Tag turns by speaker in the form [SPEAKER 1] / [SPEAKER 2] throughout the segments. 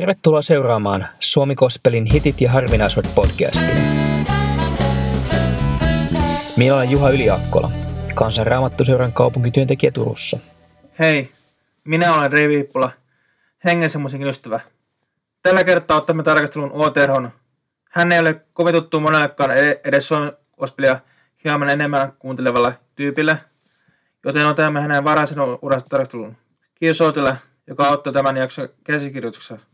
[SPEAKER 1] Tervetuloa seuraamaan Suomi Kospelin hitit ja harvinaisuudet podcastia. Minä olen Juha Yliakkola, kansanraamattuseuran kaupunkityöntekijä Turussa.
[SPEAKER 2] Hei, minä olen Rei Viippula, hengen musiikin ystävä. Tällä kertaa ottamme tarkastelun O. Terhon. Hän ei ole kovin tuttu monellekaan edes Suomen Kospelia hieman enemmän kuuntelevalle tyypille, joten otamme hänen varaisen urasta tarkastelun. Kiitos Ootille, joka auttoi tämän jakson käsikirjoituksessa.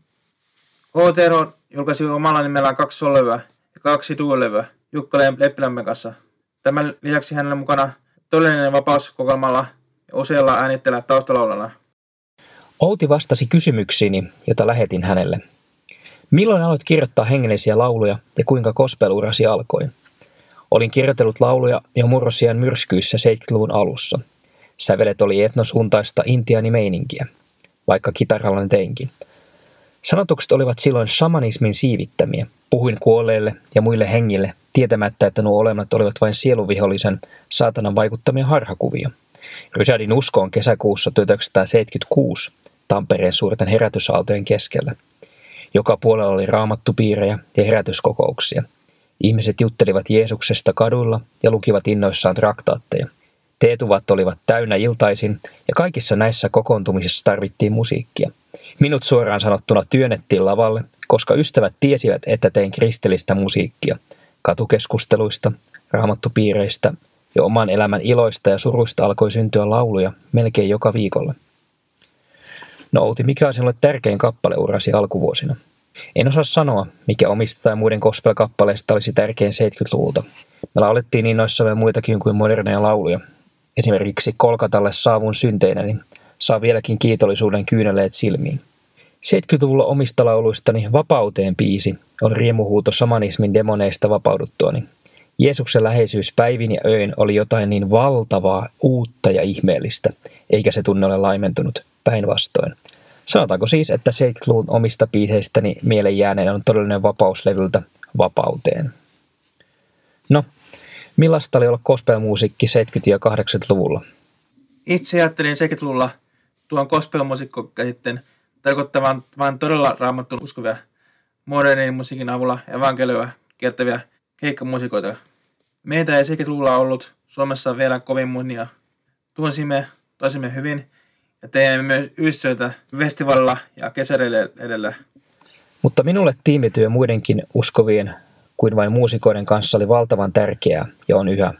[SPEAKER 2] HTR julkaisi omalla nimellään kaksi sololevyä ja kaksi duolevyä Jukka Leppilämmän kanssa. Tämän lisäksi hänellä on mukana todellinen vapaus kokoelmalla ja useilla äänitteillä taustalaulalla.
[SPEAKER 1] Outi vastasi kysymyksiini, jota lähetin hänelle. Milloin aloit kirjoittaa hengellisiä lauluja ja kuinka kospelurasi alkoi? Olin kirjoitellut lauluja jo murrosian myrskyissä 70-luvun alussa. Sävelet oli etnosuuntaista intiaanimeininkiä, vaikka kitaralla teinkin – Sanotukset olivat silloin shamanismin siivittämiä. Puhuin kuolleille ja muille hengille, tietämättä, että nuo olemat olivat vain sieluvihollisen saatanan vaikuttamia harhakuvia. Rysähdin uskoon kesäkuussa 1976 Tampereen suurten herätysaaltojen keskellä. Joka puolella oli raamattupiirejä ja herätyskokouksia. Ihmiset juttelivat Jeesuksesta kaduilla ja lukivat innoissaan traktaatteja. Teetuvat olivat täynnä iltaisin ja kaikissa näissä kokoontumisissa tarvittiin musiikkia – Minut suoraan sanottuna työnnettiin lavalle, koska ystävät tiesivät, että tein kristillistä musiikkia. Katukeskusteluista, raamattupiireistä ja oman elämän iloista ja suruista alkoi syntyä lauluja melkein joka viikolla. No Outi, mikä on sinulle tärkein kappale urasi alkuvuosina? En osaa sanoa, mikä omista tai muiden gospel-kappaleista olisi tärkein 70-luvulta. Me laulettiin innoissamme muitakin kuin moderneja lauluja. Esimerkiksi Kolkatalle saavun synteinäni saa vieläkin kiitollisuuden kyyneleet silmiin. 70-luvulla omista lauluistani Vapauteen piisi on riemuhuuto samanismin demoneista vapauduttuani. Jeesuksen läheisyys päivin ja öin oli jotain niin valtavaa, uutta ja ihmeellistä, eikä se tunne ole laimentunut päinvastoin. Sanotaanko siis, että 70-luvun omista biiseistäni mieleen jääneen on todellinen vapauslevyltä vapauteen. Millaista oli olla gospelmusiikki 70- ja 80-luvulla?
[SPEAKER 2] Itse ajattelin 70-luvulla tuon gospel-musiikko käsitteen tarkoittavan vain todella raamattuun uskovia modernin musiikin avulla evankelioa kiertäviä keikkamusikoita. Meitä ei sekin luulla ollut Suomessa vielä kovin monia. Tunsimme toisimme hyvin ja teemme myös yhdistöitä festivaalilla ja kesäreille edellä.
[SPEAKER 1] Mutta minulle tiimityö muidenkin uskovien kuin vain muusikoiden kanssa oli valtavan tärkeää ja on yhä.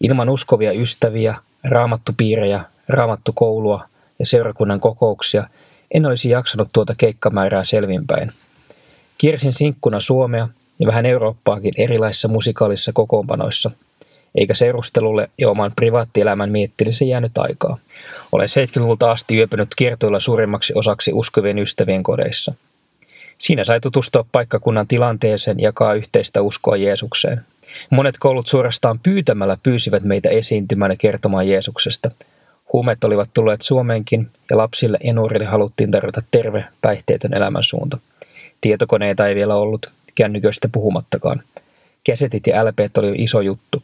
[SPEAKER 1] Ilman uskovia ystäviä, raamattupiirejä, raamattukoulua ja seurakunnan kokouksia en olisi jaksanut tuota keikkamäärää selvinpäin. Kiersin sinkkuna Suomea ja vähän Eurooppaakin erilaisissa musikaalisissa kokoonpanoissa, eikä seurustelulle ja oman privaattielämän miettimiseen jäänyt aikaa. Olen 70-luvulta asti yöpynyt kiertoilla suurimmaksi osaksi uskovien ystävien kodeissa. Siinä sai tutustua paikkakunnan tilanteeseen ja jakaa yhteistä uskoa Jeesukseen. Monet koulut suorastaan pyytämällä pyysivät meitä esiintymään ja kertomaan Jeesuksesta – Huumeet olivat tulleet Suomeenkin ja lapsille ja nuorille haluttiin tarjota terve, päihteetön elämänsuunta. Tietokoneita ei vielä ollut, kännyköistä puhumattakaan. Kesetit ja LPt oli iso juttu.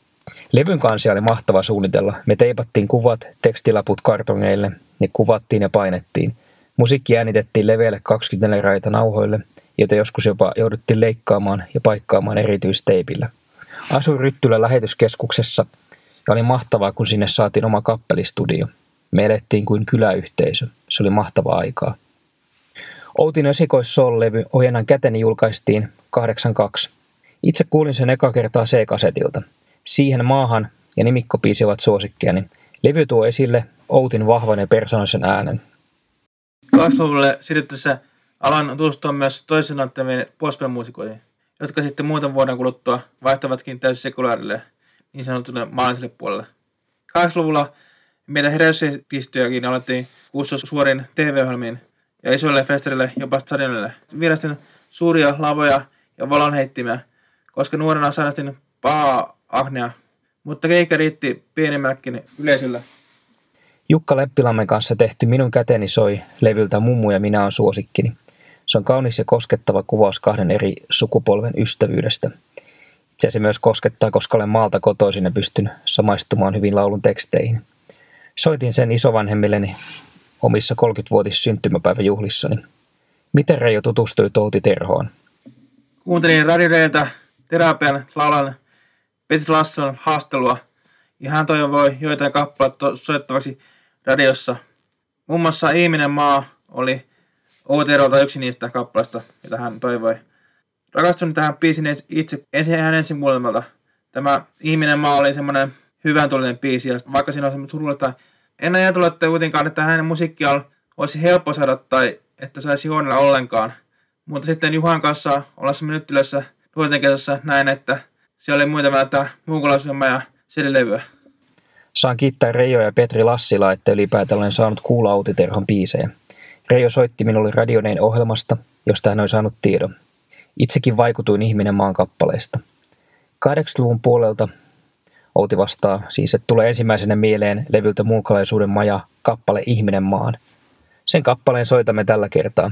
[SPEAKER 1] Levyn kansia oli mahtava suunnitella. Me teipattiin kuvat, tekstilaput kartongeille, ne kuvattiin ja painettiin. Musiikki äänitettiin leveille 24 raita nauhoille, joita joskus jopa jouduttiin leikkaamaan ja paikkaamaan erityisteipillä. Asuin Ryttylä lähetyskeskuksessa ja oli mahtavaa, kun sinne saatiin oma kappelistudio. Me elettiin kuin kyläyhteisö. Se oli mahtavaa aikaa. Outin esikoissol-levy ohjenan käteni julkaistiin 82. Itse kuulin sen eka kertaa C-kasetilta. Siihen maahan ja nimikkopiisi ovat suosikkiani. Levy tuo esille Outin vahvan ja persoonallisen äänen.
[SPEAKER 2] 20-luvulle siirryttäessä alan tutustua myös toisen antamien gospel-muusikoihin, jotka sitten muutaman vuoden kuluttua vaihtavatkin täysin sekulaarille niin sanotulle maalliselle puolelle. 80-luvulla meitä herätyspistojakin alettiin kuussa suorin TV-ohjelmiin ja isoille festareille, jopa stadionille. Vierastin suuria lavoja ja valonheittimiä, koska nuorena sairastin pahaa ahnea, mutta keikka riitti pienimmällekin yleisölle.
[SPEAKER 1] Jukka Leppilammen kanssa tehty Minun käteni soi levyltä Mummu ja minä on suosikkini. Se on kaunis ja koskettava kuvaus kahden eri sukupolven ystävyydestä. Itse se myös koskettaa, koska olen maalta kotoisin ja pystyn samaistumaan hyvin laulun teksteihin. Soitin sen isovanhemmilleni omissa 30-vuotis syntymäpäiväjuhlissani. Miten Reijo tutustui Outi Terhoon?
[SPEAKER 2] Kuuntelin radioreilta terapian laulan Petri Lasson haastelua ja hän toivoi joitain kappaleita soittavaksi radiossa. Muun muassa Ihminen maa oli Outi Terholta yksi niistä kappaleista, mitä hän toivoi. Rakastuin tähän biisin itse ensin hän ensin kuulemalta. Tämä Ihminen maa oli semmoinen hyvän tullinen biisi, ja vaikka siinä on semmoinen surullista, en ajatellut, että kuitenkaan, että hänen musiikkia olisi helppo saada tai että saisi huonella ollenkaan. Mutta sitten Juhan kanssa ollessa nyttilössä nuorten näin, että siellä oli muita välttää muukalaisuutta ja selilevyä.
[SPEAKER 1] Saan kiittää Reijo ja Petri Lassila, että ylipäätään olen saanut kuulla Autiterhon biisejä. Reijo soitti minulle Radioneen ohjelmasta, josta hän oli saanut tiedon. Itsekin vaikutuin ihminen maan kappaleesta. 80-luvun puolelta Outi vastaa siis, että tulee ensimmäisenä mieleen levyltä muukalaisuuden maja kappale Ihminen maan. Sen kappaleen soitamme tällä kertaa.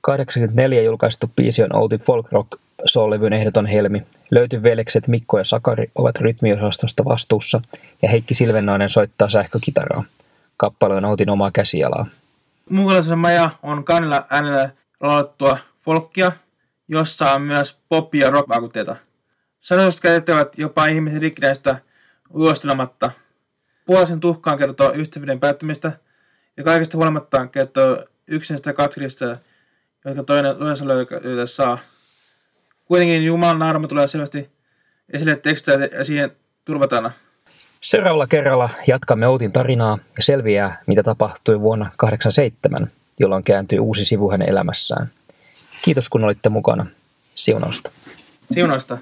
[SPEAKER 1] 84 julkaistu biisi on Outi folk rock soul-levyn ehdoton helmi. Löytyvelekset Mikko ja Sakari ovat rytmiosastosta vastuussa ja Heikki Silvennainen soittaa sähkökitaraa. Kappale on Outin omaa käsialaa.
[SPEAKER 2] Muukalaisuuden maja on kannella äänellä laulettua folkkia, jossa on myös pop- ja rock-vaikutteita. Sanotukset käyttävät jopa ihmisen rikkinäistä uostelematta. Puolisen tuhkaan kertoo ystävyyden päättymistä ja kaikesta huolimatta kertoo yksinäistä katkirista, jotka toinen toisessa löytää saa. Kuitenkin Jumalan armo tulee selvästi esille tekstejä ja siihen turvataan.
[SPEAKER 1] Seuraavalla kerralla jatkamme Outin tarinaa ja selviää, mitä tapahtui vuonna 1987, jolloin kääntyi uusi sivu hänen elämässään. Kiitos kun olitte mukana. Siunausta.
[SPEAKER 2] Siunausta.